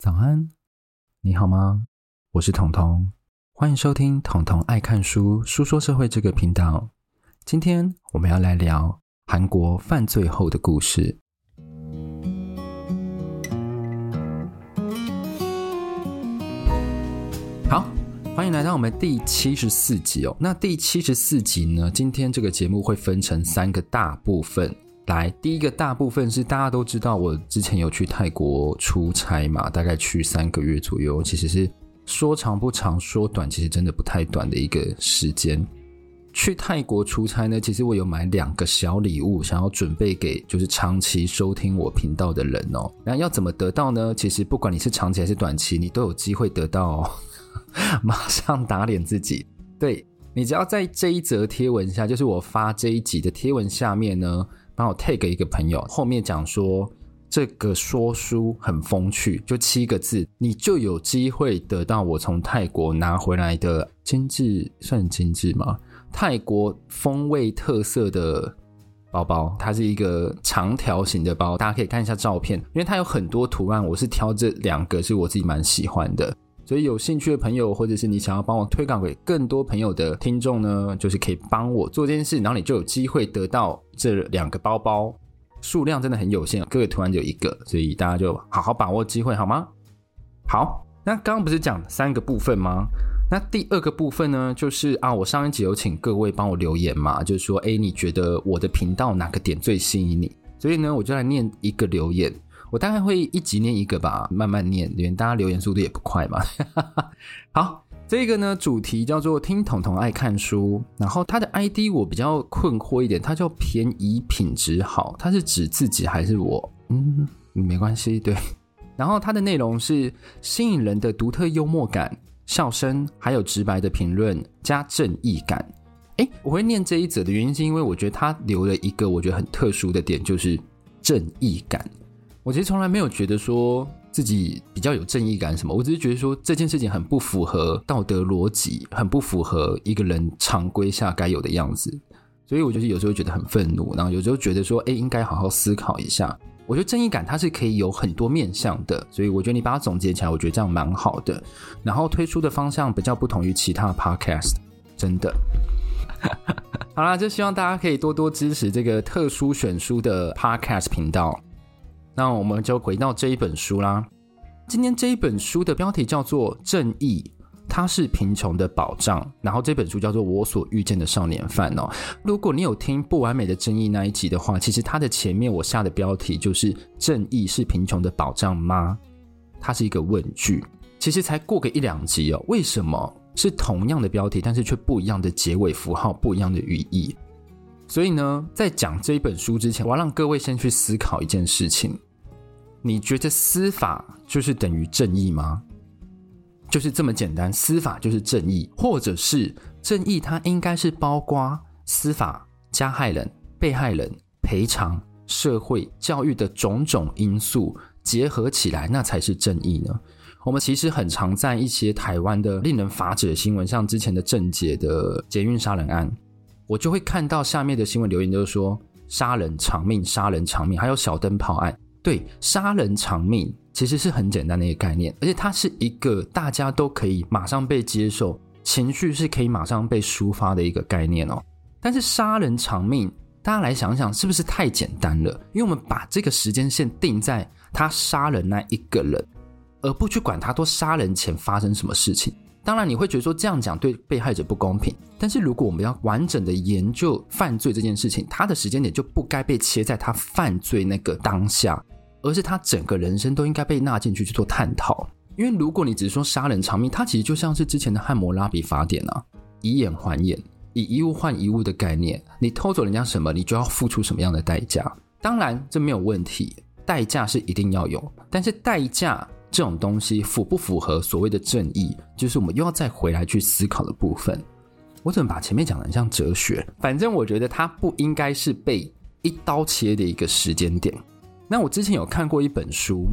早安，你好吗？我是彤彤，欢迎收听彤彤爱看书书说社会这个频道。今天我们要来聊韩国犯罪后的故事。好，欢迎来到我们第七十四集哦。那第七十四集呢？今天这个节目会分成三个大部分。来，第一个大部分是大家都知道，我之前有去泰国出差嘛，大概去三个月左右，其实是说长不长，说短其实真的不太短的一个时间。去泰国出差呢，其实我有买两个小礼物，想要准备给就是长期收听我频道的人哦。那要怎么得到呢？其实不管你是长期还是短期，你都有机会得到。马上打脸自己，对，你只要在这一则贴文下，就是我发这一集的贴文下面呢。然后 tag 一个朋友，后面讲说这个说书很风趣，就七个字，你就有机会得到我从泰国拿回来的精致，算精致吗？泰国风味特色的包包，它是一个长条形的包，大家可以看一下照片，因为它有很多图案，我是挑这两个是我自己蛮喜欢的，所以有兴趣的朋友，或者是你想要帮我推广给更多朋友的听众呢，就是可以帮我做这件事，然后你就有机会得到。这两个包包数量真的很有限，各个图案就一个，所以大家就好好把握机会，好吗？好，那刚刚不是讲三个部分吗？那第二个部分呢，就是啊，我上一集有请各位帮我留言嘛，就是说，哎，你觉得我的频道哪个点最吸引你？所以呢，我就来念一个留言，我大概会一集念一个吧，慢慢念，因为大家留言速度也不快嘛。好。这个呢，主题叫做“听统统爱看书”，然后他的 ID 我比较困惑一点，他叫“便宜品质好”，他是指自己还是我？嗯，没关系，对。然后他的内容是吸引人的独特幽默感、笑声，还有直白的评论加正义感。哎，我会念这一则的原因是因为我觉得他留了一个我觉得很特殊的点，就是正义感。我其实从来没有觉得说。自己比较有正义感什么？我只是觉得说这件事情很不符合道德逻辑，很不符合一个人常规下该有的样子，所以我就是有时候觉得很愤怒，然后有时候觉得说，哎，应该好好思考一下。我觉得正义感它是可以有很多面向的，所以我觉得你把它总结起来，我觉得这样蛮好的。然后推出的方向比较不同于其他 podcast，真的。好啦，就希望大家可以多多支持这个特殊选书的 podcast 频道。那我们就回到这一本书啦。今天这一本书的标题叫做《正义》，它是贫穷的保障。然后这本书叫做《我所遇见的少年犯》哦。如果你有听《不完美的正义》那一集的话，其实它的前面我下的标题就是“正义是贫穷的保障吗？”它是一个问句。其实才过个一两集哦，为什么是同样的标题，但是却不一样的结尾符号，不一样的语义？所以呢，在讲这一本书之前，我要让各位先去思考一件事情：你觉得司法就是等于正义吗？就是这么简单，司法就是正义，或者是正义它应该是包括司法、加害人、被害人、赔偿、社会、教育的种种因素结合起来，那才是正义呢？我们其实很常在一些台湾的令人发指的新闻，像之前的郑捷的捷运杀人案。我就会看到下面的新闻留言，就是说杀人偿命，杀人偿命，还有小灯泡案。对，杀人偿命其实是很简单的一个概念，而且它是一个大家都可以马上被接受，情绪是可以马上被抒发的一个概念哦。但是杀人偿命，大家来想想，是不是太简单了？因为我们把这个时间线定在他杀人那一个人，而不去管他都杀人前发生什么事情。当然，你会觉得说这样讲对被害者不公平。但是，如果我们要完整的研究犯罪这件事情，他的时间点就不该被切在他犯罪那个当下，而是他整个人生都应该被纳进去去做探讨。因为如果你只是说杀人偿命，它其实就像是之前的汉谟拉比法典啊，以眼还眼，以一物换一物的概念。你偷走人家什么，你就要付出什么样的代价。当然，这没有问题，代价是一定要有，但是代价。这种东西符不符合所谓的正义，就是我们又要再回来去思考的部分。我怎么把前面讲的像哲学？反正我觉得它不应该是被一刀切的一个时间点。那我之前有看过一本书，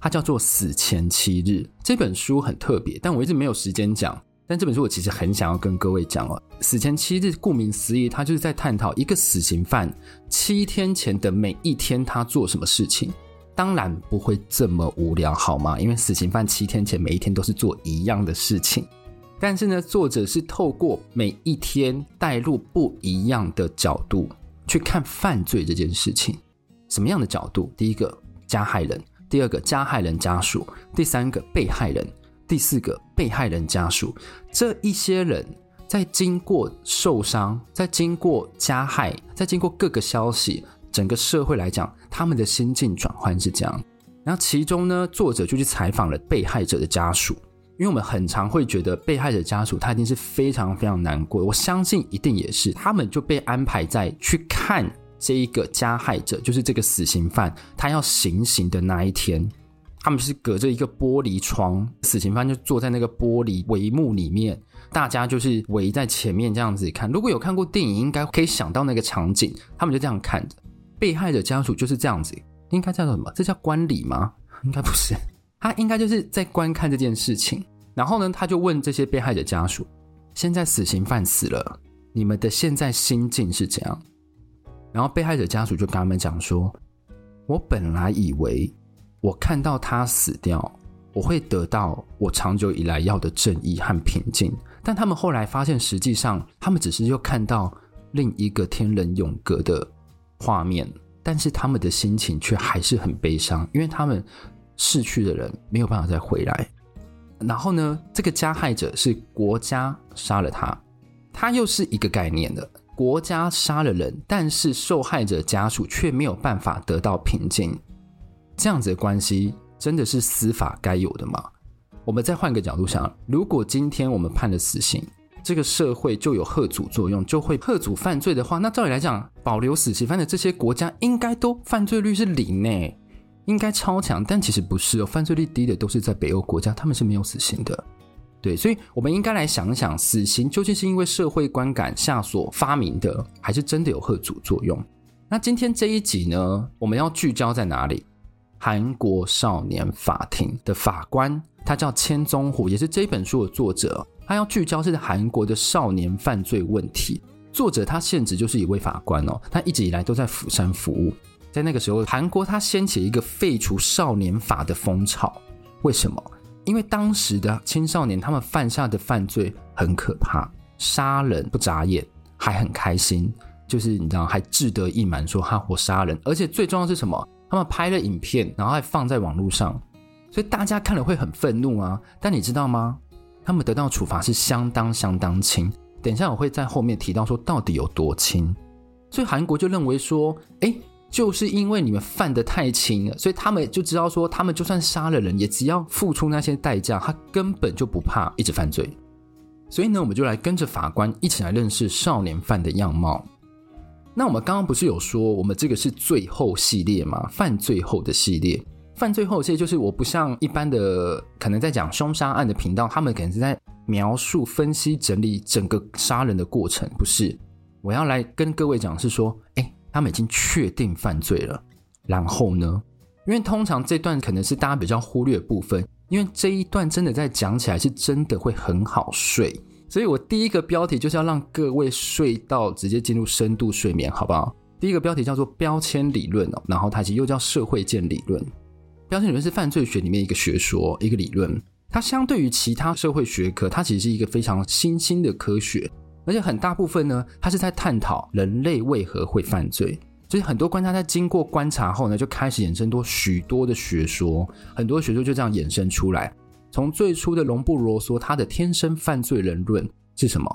它叫做《死前七日》。这本书很特别，但我一直没有时间讲。但这本书我其实很想要跟各位讲哦，《死前七日》顾名思义，它就是在探讨一个死刑犯七天前的每一天他做什么事情。当然不会这么无聊，好吗？因为死刑犯七天前每一天都是做一样的事情，但是呢，作者是透过每一天带入不一样的角度去看犯罪这件事情。什么样的角度？第一个，加害人；第二个，加害人家属；第三个，被害人；第四个，被害人家属。这一些人在经过受伤，在经过加害，在经过各个消息。整个社会来讲，他们的心境转换是这样。然后其中呢，作者就去采访了被害者的家属，因为我们很常会觉得被害者家属他一定是非常非常难过，我相信一定也是。他们就被安排在去看这一个加害者，就是这个死刑犯，他要行刑的那一天，他们是隔着一个玻璃窗，死刑犯就坐在那个玻璃帷幕里面，大家就是围在前面这样子看。如果有看过电影，应该可以想到那个场景，他们就这样看着。被害者家属就是这样子，应该叫做什么？这叫观礼吗？应该不是，他应该就是在观看这件事情。然后呢，他就问这些被害者家属：现在死刑犯死了，你们的现在心境是怎样？然后被害者家属就跟他们讲说：我本来以为我看到他死掉，我会得到我长久以来要的正义和平静，但他们后来发现，实际上他们只是又看到另一个天人永隔的。画面，但是他们的心情却还是很悲伤，因为他们逝去的人没有办法再回来。然后呢，这个加害者是国家杀了他，他又是一个概念的，国家杀了人，但是受害者家属却没有办法得到平静。这样子的关系真的是司法该有的吗？我们再换个角度想，如果今天我们判了死刑。这个社会就有贺阻作用，就会贺阻犯罪的话，那照理来讲，保留死刑犯的这些国家应该都犯罪率是零呢，应该超强。但其实不是哦，犯罪率低的都是在北欧国家，他们是没有死刑的。对，所以我们应该来想想，死刑究竟是因为社会观感下所发明的，还是真的有贺阻作用？那今天这一集呢，我们要聚焦在哪里？韩国少年法庭的法官，他叫千宗虎，也是这本书的作者。他要聚焦是在韩国的少年犯罪问题。作者他现职就是一位法官哦，他一直以来都在釜山服务。在那个时候，韩国他掀起一个废除少年法的风潮。为什么？因为当时的青少年他们犯下的犯罪很可怕，杀人不眨眼，还很开心，就是你知道还志得意满说哈我杀人，而且最重要的是什么？他们拍了影片，然后还放在网络上，所以大家看了会很愤怒啊。但你知道吗？他们得到处罚是相当相当轻，等一下我会在后面提到说到底有多轻，所以韩国就认为说，哎，就是因为你们犯得太轻了，所以他们就知道说，他们就算杀了人，也只要付出那些代价，他根本就不怕一直犯罪。所以呢，我们就来跟着法官一起来认识少年犯的样貌。那我们刚刚不是有说，我们这个是最后系列吗？犯罪后的系列。犯罪后，这就是我不像一般的可能在讲凶杀案的频道，他们可能是在描述、分析、整理整个杀人的过程，不是？我要来跟各位讲是说，哎，他们已经确定犯罪了，然后呢？因为通常这段可能是大家比较忽略的部分，因为这一段真的在讲起来是真的会很好睡，所以我第一个标题就是要让各位睡到直接进入深度睡眠，好不好？第一个标题叫做标签理论哦，然后它其实又叫社会鉴理论。标签理论是犯罪学里面一个学说，一个理论。它相对于其他社会学科，它其实是一个非常新兴的科学，而且很大部分呢，它是在探讨人类为何会犯罪。所以很多观察在经过观察后呢，就开始衍生多许多的学说，很多学说就这样衍生出来。从最初的龙布罗梭，他的天生犯罪人论是什么？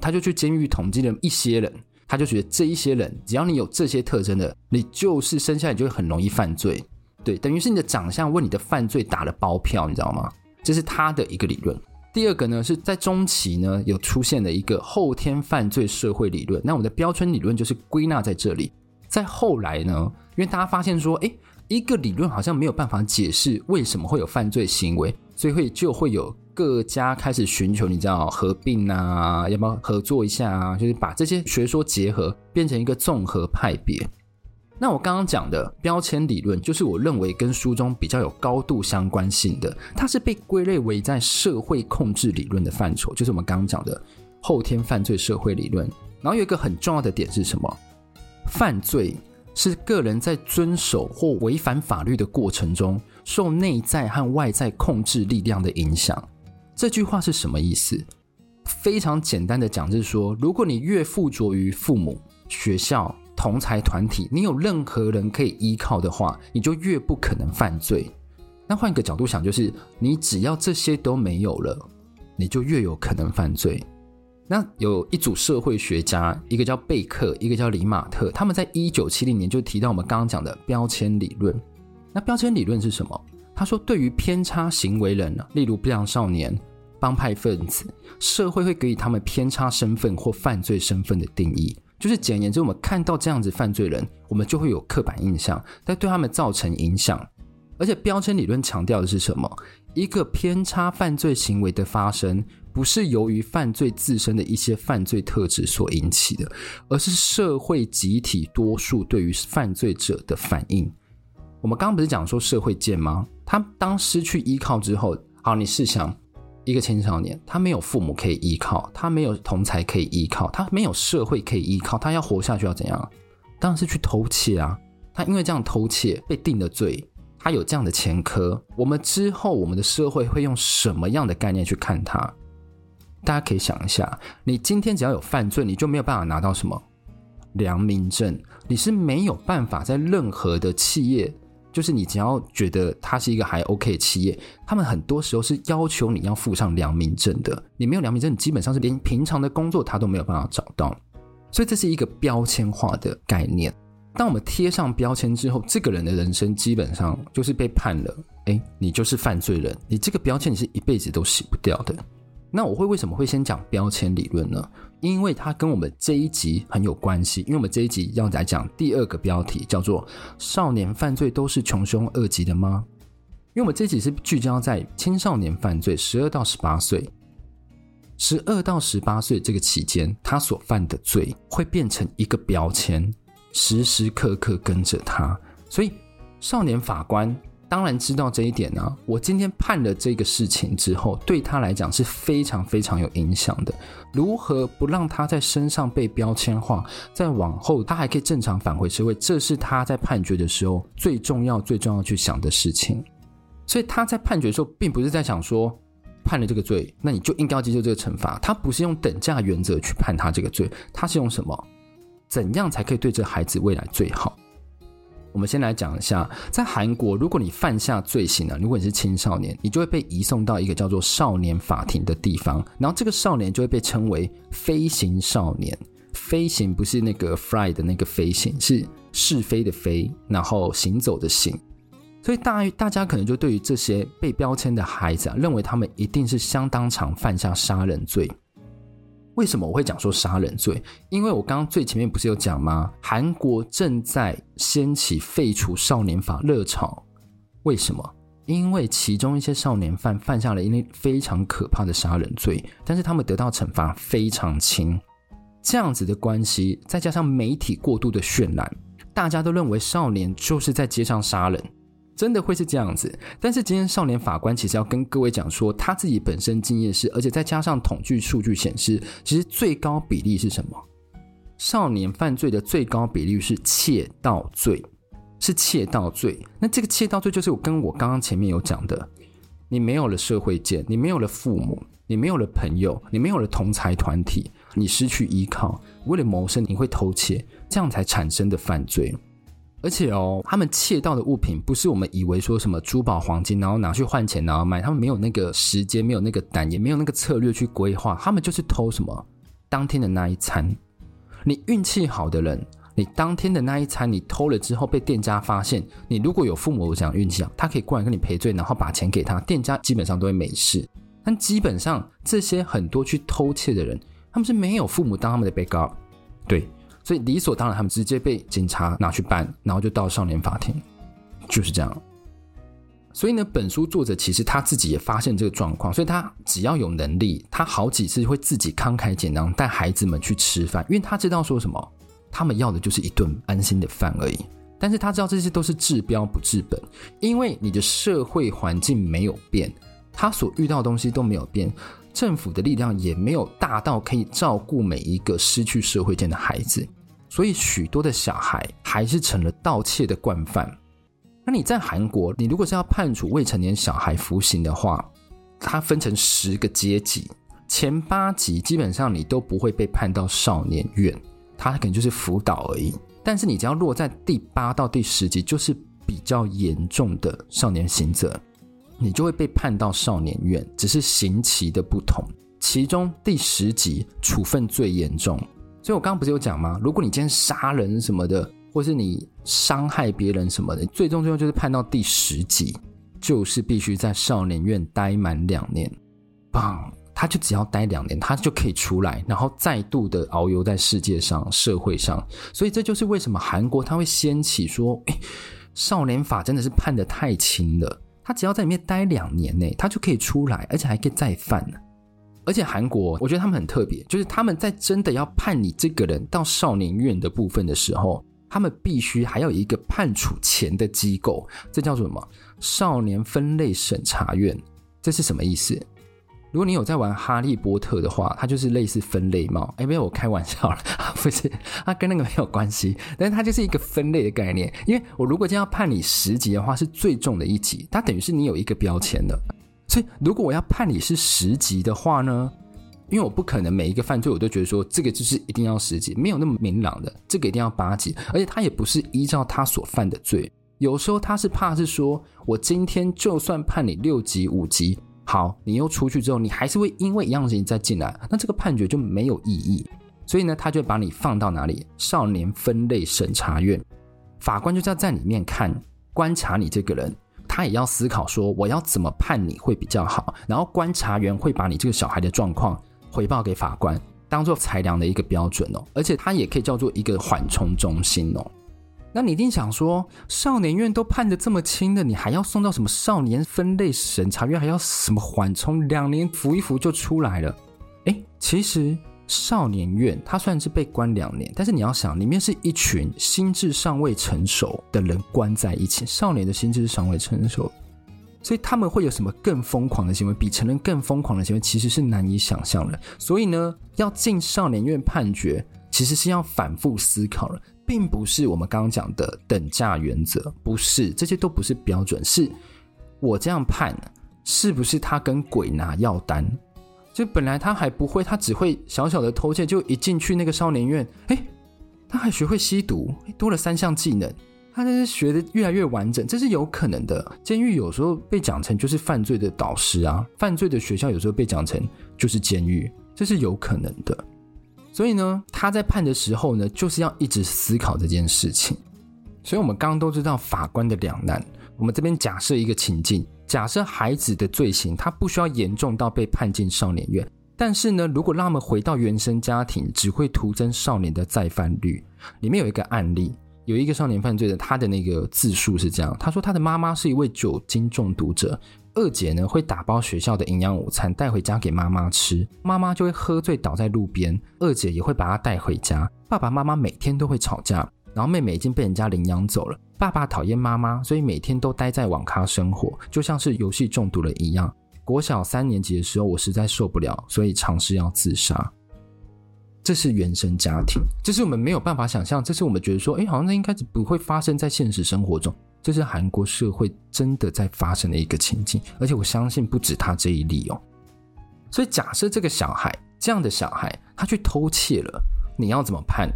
他就去监狱统计了一些人，他就觉得这一些人，只要你有这些特征的，你就是生下来就会很容易犯罪。对，等于是你的长相为你的犯罪打了包票，你知道吗？这是他的一个理论。第二个呢，是在中期呢有出现了一个后天犯罪社会理论。那我们的标签理论就是归纳在这里。在后来呢，因为大家发现说，哎，一个理论好像没有办法解释为什么会有犯罪行为，所以会就会有各家开始寻求，你知道合并啊，要不要合作一下啊？就是把这些学说结合，变成一个综合派别。那我刚刚讲的标签理论，就是我认为跟书中比较有高度相关性的，它是被归类为在社会控制理论的范畴，就是我们刚刚讲的后天犯罪社会理论。然后有一个很重要的点是什么？犯罪是个人在遵守或违反法律的过程中，受内在和外在控制力量的影响。这句话是什么意思？非常简单的讲，就是说，如果你越附着于父母、学校、同才团体，你有任何人可以依靠的话，你就越不可能犯罪。那换一个角度想，就是你只要这些都没有了，你就越有可能犯罪。那有一组社会学家，一个叫贝克，一个叫李马特，他们在一九七零年就提到我们刚刚讲的标签理论。那标签理论是什么？他说，对于偏差行为人，例如不良少年。帮派分子，社会会给予他们偏差身份或犯罪身份的定义，就是简言之，我们看到这样子犯罪人，我们就会有刻板印象，但对他们造成影响。而且标签理论强调的是什么？一个偏差犯罪行为的发生，不是由于犯罪自身的一些犯罪特质所引起的，而是社会集体多数对于犯罪者的反应。我们刚刚不是讲说社会键吗？他当失去依靠之后，好，你试想。一个青少年，他没有父母可以依靠，他没有同才可以依靠，他没有社会可以依靠，他要活下去要怎样？当然是去偷窃啊！他因为这样偷窃被定了罪，他有这样的前科。我们之后，我们的社会会用什么样的概念去看他？大家可以想一下，你今天只要有犯罪，你就没有办法拿到什么良民证，你是没有办法在任何的企业。就是你只要觉得它是一个还 OK 的企业，他们很多时候是要求你要附上良民证的。你没有良民证，你基本上是连平常的工作他都没有办法找到。所以这是一个标签化的概念。当我们贴上标签之后，这个人的人生基本上就是被判了，诶，你就是犯罪人，你这个标签你是一辈子都洗不掉的。那我会为什么会先讲标签理论呢？因为它跟我们这一集很有关系。因为我们这一集要来讲第二个标题，叫做“少年犯罪都是穷凶恶极的吗？”因为我们这一集是聚焦在青少年犯罪，十二到十八岁，十二到十八岁这个期间，他所犯的罪会变成一个标签，时时刻刻跟着他。所以，少年法官。当然知道这一点呢、我今天判了这个事情之后，对他来讲是非常非常有影响的。如何不让他在身上被标签化，再往后他还可以正常返回社会，这是他在判决的时候最重要、最重要去想的事情。所以他在判决的时候，并不是在想说判了这个罪，那你就应该要接受这个惩罚。他不是用等价原则去判他这个罪，他是用什么？怎样才可以对这孩子未来最好？我们先来讲一下，在韩国，如果你犯下罪行了，如果你是青少年，你就会被移送到一个叫做少年法庭的地方，然后这个少年就会被称为飞行少年。飞行不是那个 fly 的那个飞行，是是非的非，然后行走的行。所以大大家可能就对于这些被标签的孩子啊，认为他们一定是相当常犯下杀人罪。为什么我会讲说杀人罪？因为我刚刚最前面不是有讲吗？韩国正在掀起废除少年法热潮。为什么？因为其中一些少年犯犯下了一类非常可怕的杀人罪，但是他们得到惩罚非常轻。这样子的关系，再加上媒体过度的渲染，大家都认为少年就是在街上杀人。真的会是这样子，但是今天少年法官其实要跟各位讲说，他自己本身经验是，而且再加上统计数据显示，其实最高比例是什么？少年犯罪的最高比例是窃盗罪，是窃盗罪。那这个窃盗罪就是我跟我刚刚前面有讲的，你没有了社会键，你没有了父母，你没有了朋友，你没有了同财团体，你失去依靠，为了谋生你会偷窃，这样才产生的犯罪。而且哦，他们窃盗的物品不是我们以为说什么珠宝、黄金，然后拿去换钱，然后卖。他们没有那个时间，没有那个胆，也没有那个策略去规划。他们就是偷什么？当天的那一餐。你运气好的人，你当天的那一餐你偷了之后被店家发现，你如果有父母这样运气啊，他可以过来跟你赔罪，然后把钱给他，店家基本上都会没事。但基本上这些很多去偷窃的人，他们是没有父母当他们的 backup，对。所以理所当然，他们直接被警察拿去办，然后就到少年法庭，就是这样。所以呢，本书作者其实他自己也发现这个状况，所以他只要有能力，他好几次会自己慷慨解囊带孩子们去吃饭，因为他知道说什么，他们要的就是一顿安心的饭而已。但是他知道这些都是治标不治本，因为你的社会环境没有变，他所遇到的东西都没有变。政府的力量也没有大到可以照顾每一个失去社会键的孩子，所以许多的小孩还是成了盗窃的惯犯。那你在韩国，你如果是要判处未成年小孩服刑的话，它分成十个阶级，前八级基本上你都不会被判到少年院，它可能就是辅导而已。但是你只要落在第八到第十级，就是比较严重的少年刑责，你就会被判到少年院，只是刑期的不同。其中第十级处分最严重，所以我刚刚不是有讲吗？如果你今天杀人什么的，或是你伤害别人什么的，最终最后就是判到第十级。就是必须在少年院待满两年，棒，他就只要待两年，他就可以出来，然后再度的遨游在世界上、社会上。所以这就是为什么韩国他会掀起说，少年法真的是判得太轻了。他只要在里面待两年内，他就可以出来，而且还可以再犯。而且韩国，我觉得他们很特别，就是他们在真的要判你这个人到少年院的部分的时候。他们必须还有一个判处前的机构，这叫做什么？少年分类审查院。这是什么意思？如果你有在玩哈利波特的话，它就是类似分类帽。哎，没有，我开玩笑了，不是，它跟那个没有关系。但是它就是一个分类的概念。因为我如果今天要判你十级的话，是最重的一级，它等于是你有一个标签的。所以如果我要判你是十级的话呢？因为我不可能每一个犯罪我都觉得说这个就是一定要十级，没有那么明朗的，这个一定要八级，而且他也不是依照他所犯的罪，有时候他是怕是说我今天就算判你六级五级，好，你又出去之后，你还是会因为一样事情再进来，那这个判决就没有意义，所以呢，他就把你放到哪里？少年分类审查院，法官就是要在里面看观察你这个人，他也要思考说我要怎么判你会比较好，然后观察员会把你这个小孩的状况。回报给法官，当做裁量的一个标准哦，而且他也可以叫做一个缓冲中心哦。那你一定想说，少年院都判得这么轻的，你还要送到什么少年分类审查院，还要什么缓冲，两年服一服就出来了？诶，其实少年院它虽然是被关两年，但是你要想，里面是一群心智尚未成熟的人关在一起，少年的心智尚未成熟。所以他们会有什么更疯狂的行为？比成人更疯狂的行为，其实是难以想象的。所以呢，要进少年院判决，其实是要反复思考了，并不是我们刚刚讲的等价原则，不是，这些都不是标准。是我这样判，是不是他跟鬼拿药单？就本来他还不会，他只会小小的偷窃，就一进去那个少年院，诶，他还学会吸毒，多了三项技能。他这是学的越来越完整，这是有可能的。监狱有时候被讲成就是犯罪的导师啊，犯罪的学校有时候被讲成就是监狱，这是有可能的。所以呢，他在判的时候呢，就是要一直思考这件事情。所以我们刚刚都知道法官的两难。我们这边假设一个情境，假设孩子的罪行他不需要严重到被判进少年院，但是呢，如果让他们回到原生家庭，只会徒增少年的再犯率。里面有一个案例。有一个少年犯罪的，他的那个自述是这样：他说他的妈妈是一位酒精中毒者，二姐呢会打包学校的营养午餐带回家给妈妈吃，妈妈就会喝醉倒在路边，二姐也会把她带回家。爸爸妈妈每天都会吵架，然后妹妹已经被人家领养走了。爸爸讨厌妈妈，所以每天都待在网咖生活，就像是游戏中毒了一样。国小三年级的时候，我实在受不了，所以尝试要自杀。这是原生家庭，这是我们没有办法想象，这是我们觉得说，哎，好像那应该是不会发生在现实生活中。这是韩国社会真的在发生的一个情境，而且我相信不止他这一例哦。所以假设这个小孩，这样的小孩，他去偷窃了，你要怎么判？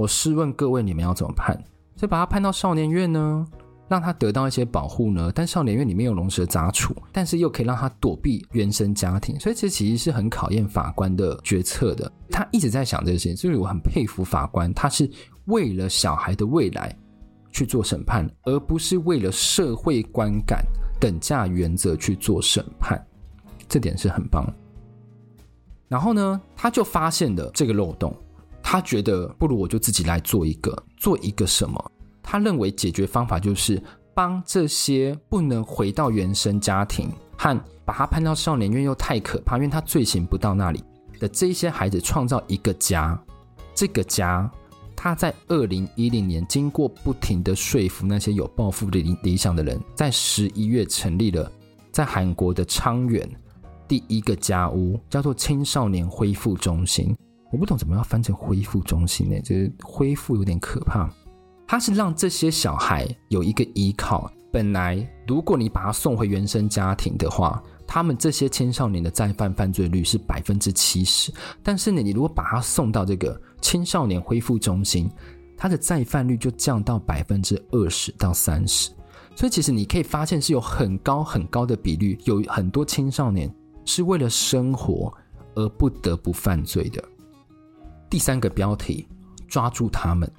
我试问各位，你们要怎么判？所以把他判到少年院呢？让他得到一些保护呢，但少年院里面有龙蛇杂处，但是又可以让他躲避原生家庭，所以这其实是很考验法官的决策的。他一直在想这些，所以我很佩服法官，他是为了小孩的未来去做审判，而不是为了社会观感等价原则去做审判，这点是很棒。然后呢，他就发现了这个漏洞，他觉得不如我就自己来做一个，做一个什么？他认为解决方法就是帮这些不能回到原生家庭和把他判到少年院又太可怕，因为他罪行不到那里的这些孩子创造一个家。这个家，他在二零一零年经过不停的说服那些有抱负的理理想的人，在十一月成立了在韩国的昌原第一个家屋，叫做青少年恢复中心。我不懂怎么要翻成恢复中心呢？就是恢复有点可怕。它是让这些小孩有一个依靠。本来如果你把他送回原生家庭的话，他们这些青少年的再犯犯罪率是百分之七十。但是呢，你如果把他送到这个青少年恢复中心，他的再犯率就降到百分之二十到三十。所以其实你可以发现是有很高很高的比率，有很多青少年是为了生活而不得不犯罪的。第三个标题，抓住他们。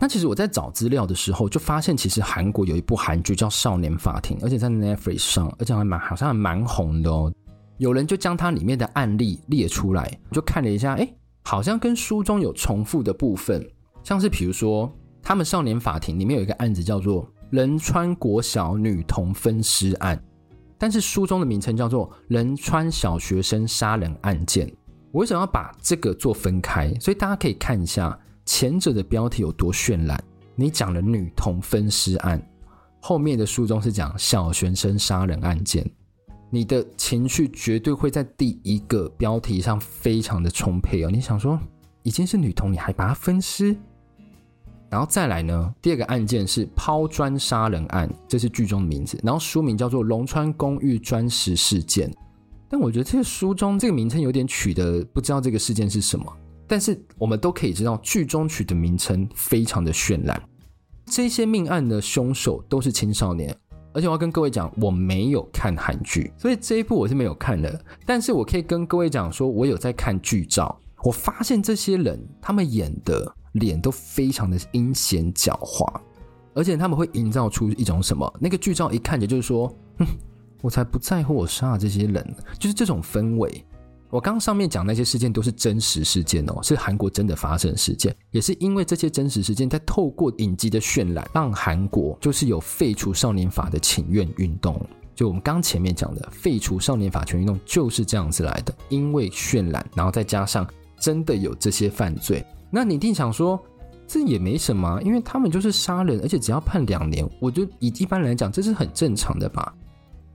那其实我在找资料的时候，就发现其实韩国有一部韩剧叫《少年法庭》，而且在 Netflix 上，而且还蛮好像还蛮红的哦。有人就将它里面的案例列出来，就看了一下，哎，好像跟书中有重复的部分，像是比如说他们《少年法庭》里面有一个案子叫做仁川国小女童分尸案，但是书中的名称叫做仁川小学生杀人案件。我为什么要把这个做分开？所以大家可以看一下。前者的标题有多绚烂？你讲了女童分尸案，后面的书中是讲小学生杀人案件，你的情绪绝对会在第一个标题上非常的充沛哦。你想说已经是女童，你还把她分尸？然后再来呢？第二个案件是抛砖杀人案，这是剧中的名字，然后书名叫做《龙川公寓砖石事件》。但我觉得这个书中这个名称有点取的不知道这个事件是什么。但是我们都可以知道，剧中取的名称非常的绚烂。这些命案的凶手都是青少年，而且我要跟各位讲，我没有看韩剧，所以这一部我是没有看的。但是我可以跟各位讲说，我有在看剧照，我发现这些人他们演的脸都非常的阴险狡猾，而且他们会营造出一种什么？那个剧照一看着就是说，哼，我才不在乎我杀了这些人，就是这种氛围。我刚上面讲那些事件都是真实事件哦，是韩国真的发生事件，也是因为这些真实事件在透过影集的渲染，让韩国就是有废除少年法的请愿运动。就我们刚前面讲的废除少年法权运动就是这样子来的，因为渲染，然后再加上真的有这些犯罪。那你一定想说，这也没什么，因为他们就是杀人，而且只要判两年，我觉得以一般来讲这是很正常的吧。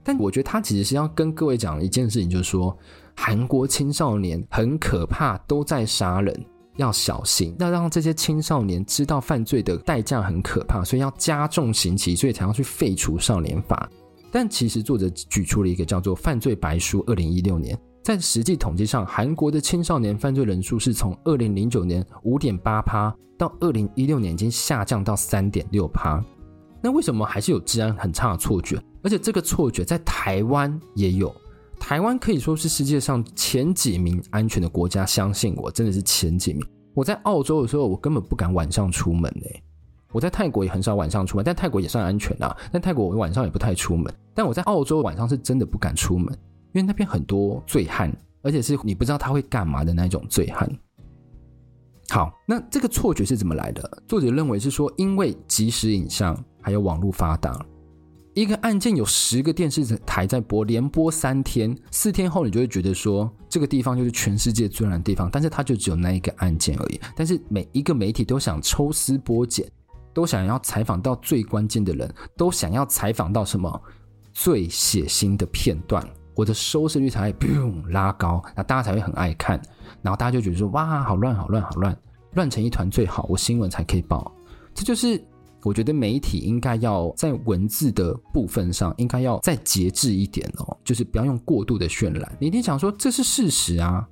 但我觉得他其实是要跟各位讲一件事情，就是说。韩国青少年很可怕，都在杀人，要小心。要让这些青少年知道犯罪的代价很可怕，所以要加重刑期，所以才要去废除少年法。但其实作者举出了一个叫做《犯罪白书》，二零一六年，在实际统计上，韩国的青少年犯罪人数是从二零零九年五点八趴到二零一六年已经下降到三点六趴。那为什么还是有治安很差的错觉？而且这个错觉在台湾也有。台湾可以说是世界上前几名安全的国家，相信我，真的是前几名。我在澳洲的时候，我根本不敢晚上出门诶。我在泰国也很少晚上出门，但泰国也算安全啊。但泰国我晚上也不太出门。但我在澳洲晚上是真的不敢出门，因为那边很多醉汉，而且是你不知道他会干嘛的那种醉汉。好，那这个错觉是怎么来的？作者认为是说，因为即时影像还有网络发达。一个案件有十个电视台在播，连播三天，四天后你就会觉得说这个地方就是全世界最乱的地方，但是它就只有那一个案件而已。但是每一个媒体都想抽丝剥茧，都想要采访到最关键的人，都想要采访到什么最血腥的片段，我的收视率才会 拉高，那大家才会很爱看，然后大家就觉得说哇，好乱，好乱，好乱，乱成一团最好，我新闻才可以报，这就是。我觉得媒体应该要在文字的部分上，应该要再节制一点哦，就是不要用过度的渲染。你一定想说这是事实啊，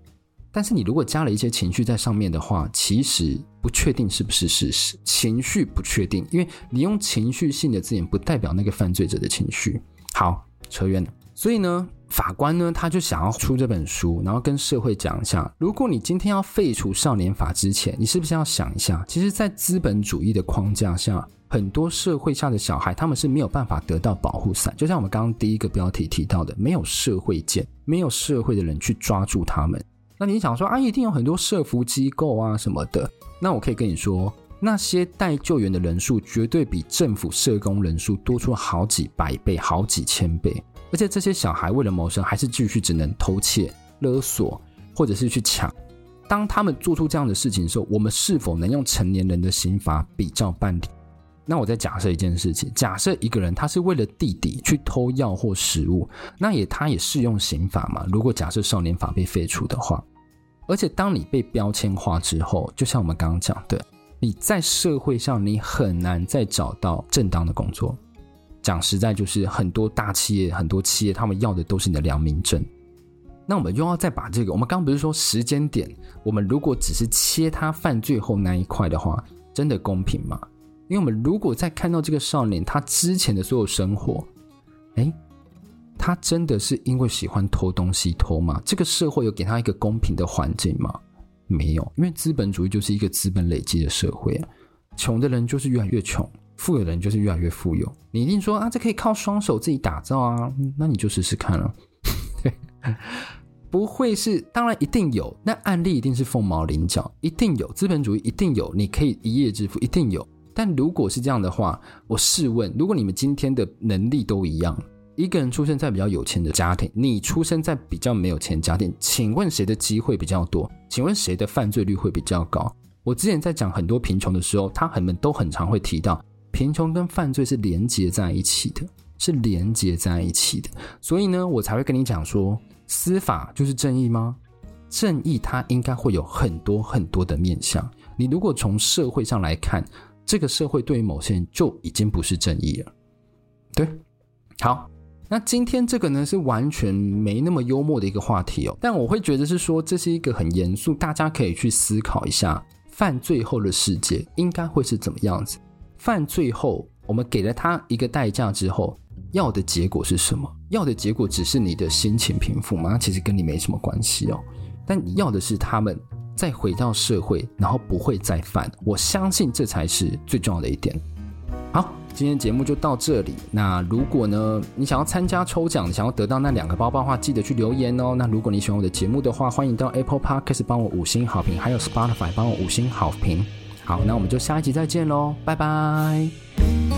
但是你如果加了一些情绪在上面的话，其实不确定是不是事实。情绪不确定，因为你用情绪性的字眼，不代表那个犯罪者的情绪。好，扯远了。所以呢，法官呢，他就想要出这本书，然后跟社会讲一下，如果你今天要废除少年法之前，你是不是要想一下，其实，在资本主义的框架下。很多社会下的小孩，他们是没有办法得到保护伞，就像我们刚刚第一个标题提到的，没有社会键，没有社会的人去抓住他们。那你想说啊，一定有很多社福机构啊什么的。那我可以跟你说，那些待救援的人数绝对比政府社工人数多出好几百倍、好几千倍。而且这些小孩为了谋生，还是继续只能偷窃、勒索，或者是去抢。当他们做出这样的事情的时候，我们是否能用成年人的刑罚比照办理？那我再假设一件事情，假设一个人他是为了弟弟去偷药或食物，那也他也适用刑法嘛？如果假设少年法被废除的话，而且当你被标签化之后，就像我们刚刚讲的，你在社会上你很难再找到正当的工作。讲实在，就是很多大企业、很多企业，他们要的都是你的良民证。那我们又要再把这个，我们刚不是说时间点，我们如果只是切他犯罪后那一块的话，真的公平吗？因为我们如果再看到这个少年他之前的所有生活，诶，他真的是因为喜欢偷东西偷吗？这个社会有给他一个公平的环境吗？没有，因为资本主义就是一个资本累积的社会，穷的人就是越来越穷。富有的人就是越来越富有，你一定说啊，这可以靠双手自己打造啊，那你就试试看了。不会是，当然一定有，那案例一定是凤毛麟角，一定有资本主义，一定有，你可以一夜致富，一定有。但如果是这样的话，我试问，如果你们今天的能力都一样，一个人出生在比较有钱的家庭，你出生在比较没有钱家庭，请问谁的机会比较多？请问谁的犯罪率会比较高？我之前在讲很多贫穷的时候，他们都很常会提到。贫穷跟犯罪是连接在一起的，是连接在一起的，所以呢，我才会跟你讲说，司法就是正义吗？正义它应该会有很多很多的面向。你如果从社会上来看，这个社会对于某些人就已经不是正义了。对，好，那今天这个呢是完全没那么幽默的一个话题哦，但我会觉得是说，这是一个很严肃，大家可以去思考一下，犯罪后的世界应该会是怎么样子。犯罪后，我们给了他一个代价之后，要的结果是什么？要的结果只是你的心情平复吗？其实跟你没什么关系哦。但你要的是他们再回到社会，然后不会再犯。我相信这才是最重要的一点。好，今天节目就到这里。那如果呢，你想要参加抽奖，想要得到那两个包包的话，记得去留言哦。那如果你喜欢我的节目的话，欢迎到 Apple Podcast 帮我五星好评，还有 Spotify 帮我五星好评。好，那我们就下一集再见喽，拜拜。